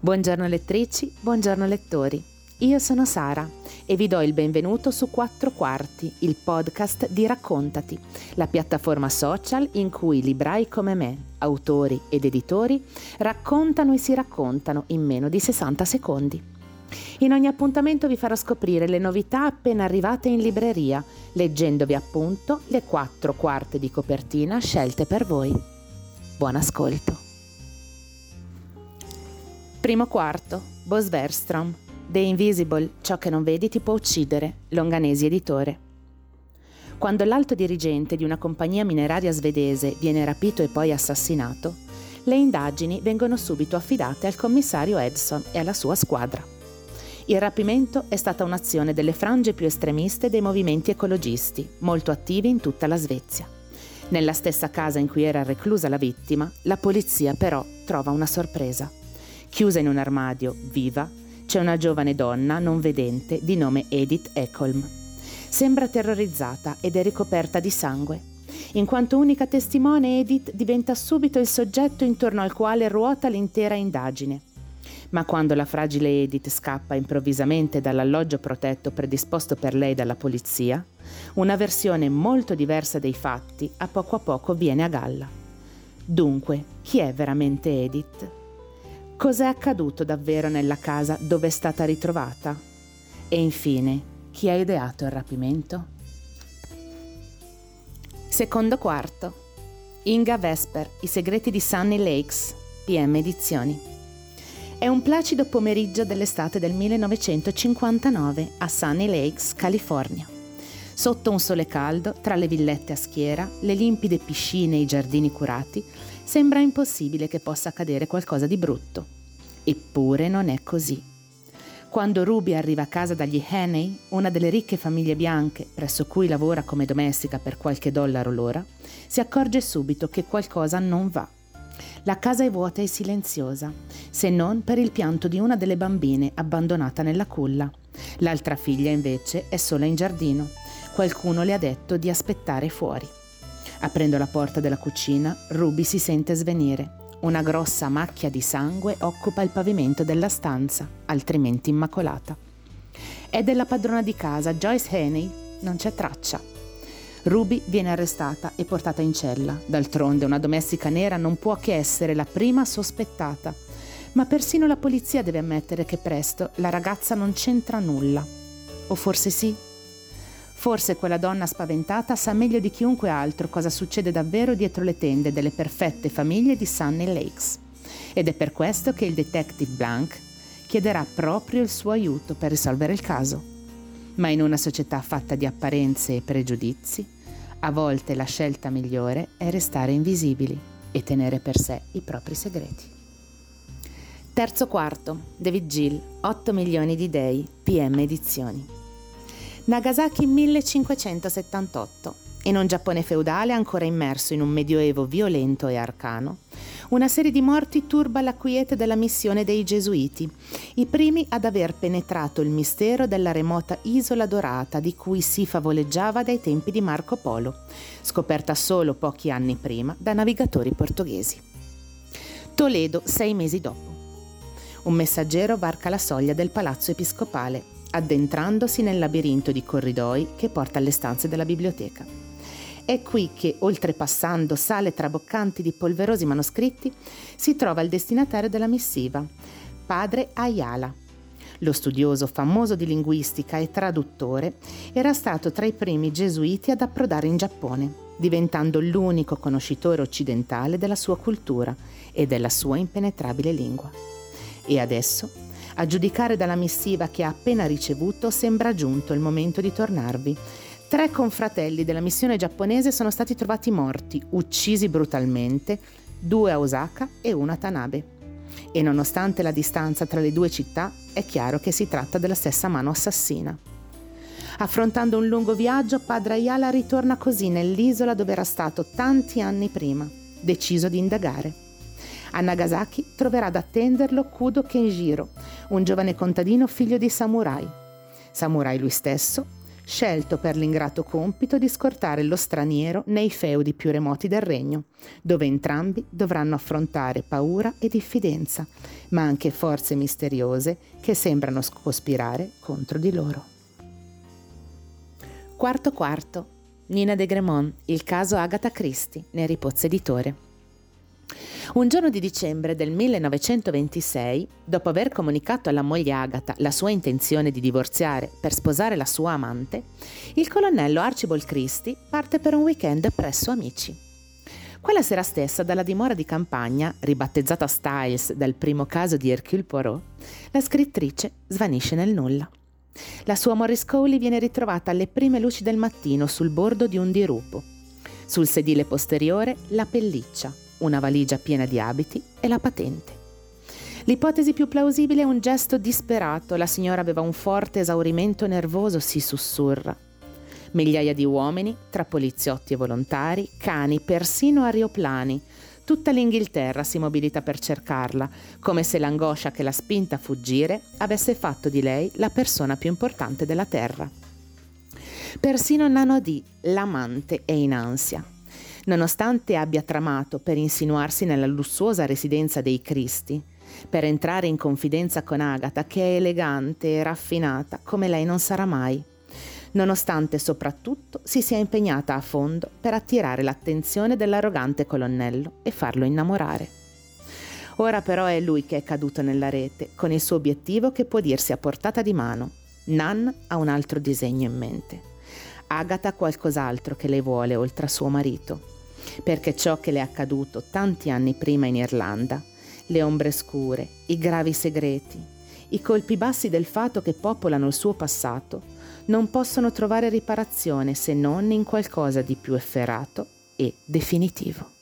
Buongiorno lettrici, buongiorno lettori. Io sono Sara e vi do il benvenuto su Quattro Quarti, il podcast di Raccontati, la piattaforma social in cui librai come me, autori ed editori, raccontano e si raccontano in meno di 60 secondi. In ogni appuntamento vi farò scoprire le novità appena arrivate in libreria, leggendovi appunto le quattro quarte di copertina scelte per voi. Buon ascolto. Primo quarto, Bos Verstrom, The Invisible, ciò che non vedi ti può uccidere, Longanesi editore. Quando l'alto dirigente di una compagnia mineraria svedese viene rapito e poi assassinato, le indagini vengono subito affidate al commissario Edson e alla sua squadra. Il rapimento è stata un'azione delle frange più estremiste dei movimenti ecologisti, molto attivi in tutta la Svezia. Nella stessa casa in cui era reclusa la vittima, la polizia però trova una sorpresa. Chiusa in un armadio, viva, c'è una giovane donna non vedente di nome Edith Eckholm. Sembra terrorizzata ed è ricoperta di sangue. In quanto unica testimone, Edith diventa subito il soggetto intorno al quale ruota l'intera indagine. Ma quando la fragile Edith scappa improvvisamente dall'alloggio protetto predisposto per lei dalla polizia, una versione molto diversa dei fatti a poco a poco viene a galla. Dunque, chi è veramente Edith? Cos'è accaduto davvero nella casa dove è stata ritrovata? E infine, chi ha ideato il rapimento? Secondo quarto. Inga Vesper, I segreti di Sunny Lakes, PM Edizioni. È un placido pomeriggio dell'estate del 1959 a Sunny Lakes, California. Sotto un sole caldo, tra le villette a schiera, le limpide piscine e i giardini curati, sembra impossibile che possa accadere qualcosa di brutto. Eppure non è così. Quando Ruby arriva a casa dagli Haney, una delle ricche famiglie bianche presso cui lavora come domestica per qualche dollaro l'ora, si accorge subito che qualcosa non va. La casa è vuota e silenziosa, se non per il pianto di una delle bambine abbandonata nella culla. L'altra figlia invece è sola in giardino. Qualcuno le ha detto di aspettare fuori. Aprendo la porta della cucina, Ruby si sente svenire. Una grossa macchia di sangue occupa il pavimento della stanza, altrimenti immacolata. È della padrona di casa, Joyce Haney. Non c'è traccia. Ruby viene arrestata e portata in cella. D'altronde una domestica nera non può che essere la prima sospettata. Ma persino la polizia deve ammettere che presto la ragazza non c'entra nulla. O forse sì? Forse quella donna spaventata sa meglio di chiunque altro cosa succede davvero dietro le tende delle perfette famiglie di Sunny Lakes. Ed è per questo che il detective Blank chiederà proprio il suo aiuto per risolvere il caso. Ma in una società fatta di apparenze e pregiudizi, a volte la scelta migliore è restare invisibili e tenere per sé i propri segreti. Terzo quarto, David Gill, 8 milioni di dei, PM Edizioni. Nagasaki 1578, in un Giappone feudale ancora immerso in un medioevo violento e arcano, una serie di morti turba la quiete della missione dei Gesuiti, i primi ad aver penetrato il mistero della remota isola dorata di cui si favoleggiava dai tempi di Marco Polo, scoperta solo pochi anni prima da navigatori portoghesi. Toledo sei mesi dopo. Un messaggero varca la soglia del palazzo episcopale addentrandosi nel labirinto di corridoi che porta alle stanze della biblioteca. È qui che, oltrepassando sale traboccanti di polverosi manoscritti, si trova il destinatario della missiva, padre Ayala. Lo studioso famoso di linguistica e traduttore era stato tra i primi gesuiti ad approdare in Giappone, diventando l'unico conoscitore occidentale della sua cultura e della sua impenetrabile lingua. E adesso a giudicare dalla missiva che ha appena ricevuto, sembra giunto il momento di tornarvi. Tre confratelli della missione giapponese sono stati trovati morti, uccisi brutalmente, due a Osaka e uno a Tanabe. E nonostante la distanza tra le due città, è chiaro che si tratta della stessa mano assassina. Affrontando un lungo viaggio, padre Ayala ritorna così nell'isola dove era stato tanti anni prima, deciso di indagare. A Nagasaki troverà ad attenderlo Kudo Kenjiro, un giovane contadino figlio di samurai. Samurai lui stesso, scelto per l'ingrato compito di scortare lo straniero nei feudi più remoti del regno, dove entrambi dovranno affrontare paura e diffidenza, ma anche forze misteriose che sembrano cospirare contro di loro. Quarto quarto. Nina de Gremont, il caso Agatha Christie, Neri Pozzo Editore. Un giorno di dicembre del 1926, dopo aver comunicato alla moglie Agatha la sua intenzione di divorziare per sposare la sua amante, il colonnello Archibald Christie parte per un weekend presso amici. Quella sera stessa, dalla dimora di campagna, ribattezzata Styles dal primo caso di Hercule Poirot, la scrittrice svanisce nel nulla. La sua Morris Cowley viene ritrovata alle prime luci del mattino sul bordo di un dirupo. Sul sedile posteriore la pelliccia, una valigia piena di abiti e la patente. L'ipotesi più plausibile è un gesto disperato. La signora aveva un forte esaurimento nervoso, si sussurra. Migliaia di uomini, tra poliziotti e volontari, cani, persino aeroplani. Tutta l'Inghilterra si mobilita per cercarla, come se l'angoscia che l'ha spinta a fuggire avesse fatto di lei la persona più importante della terra. Persino Nano D, l'amante, è in ansia. Nonostante abbia tramato per insinuarsi nella lussuosa residenza dei Cristi, per entrare in confidenza con Agatha, che è elegante e raffinata come lei non sarà mai, nonostante soprattutto si sia impegnata a fondo per attirare l'attenzione dell'arrogante colonnello e farlo innamorare. Ora però è lui che è caduto nella rete, con il suo obiettivo che può dirsi a portata di mano. Nan ha un altro disegno in mente. Agatha ha qualcos'altro che le vuole oltre a suo marito perché ciò che le è accaduto tanti anni prima in Irlanda, le ombre scure, i gravi segreti, i colpi bassi del fato che popolano il suo passato, non possono trovare riparazione se non in qualcosa di più efferato e definitivo.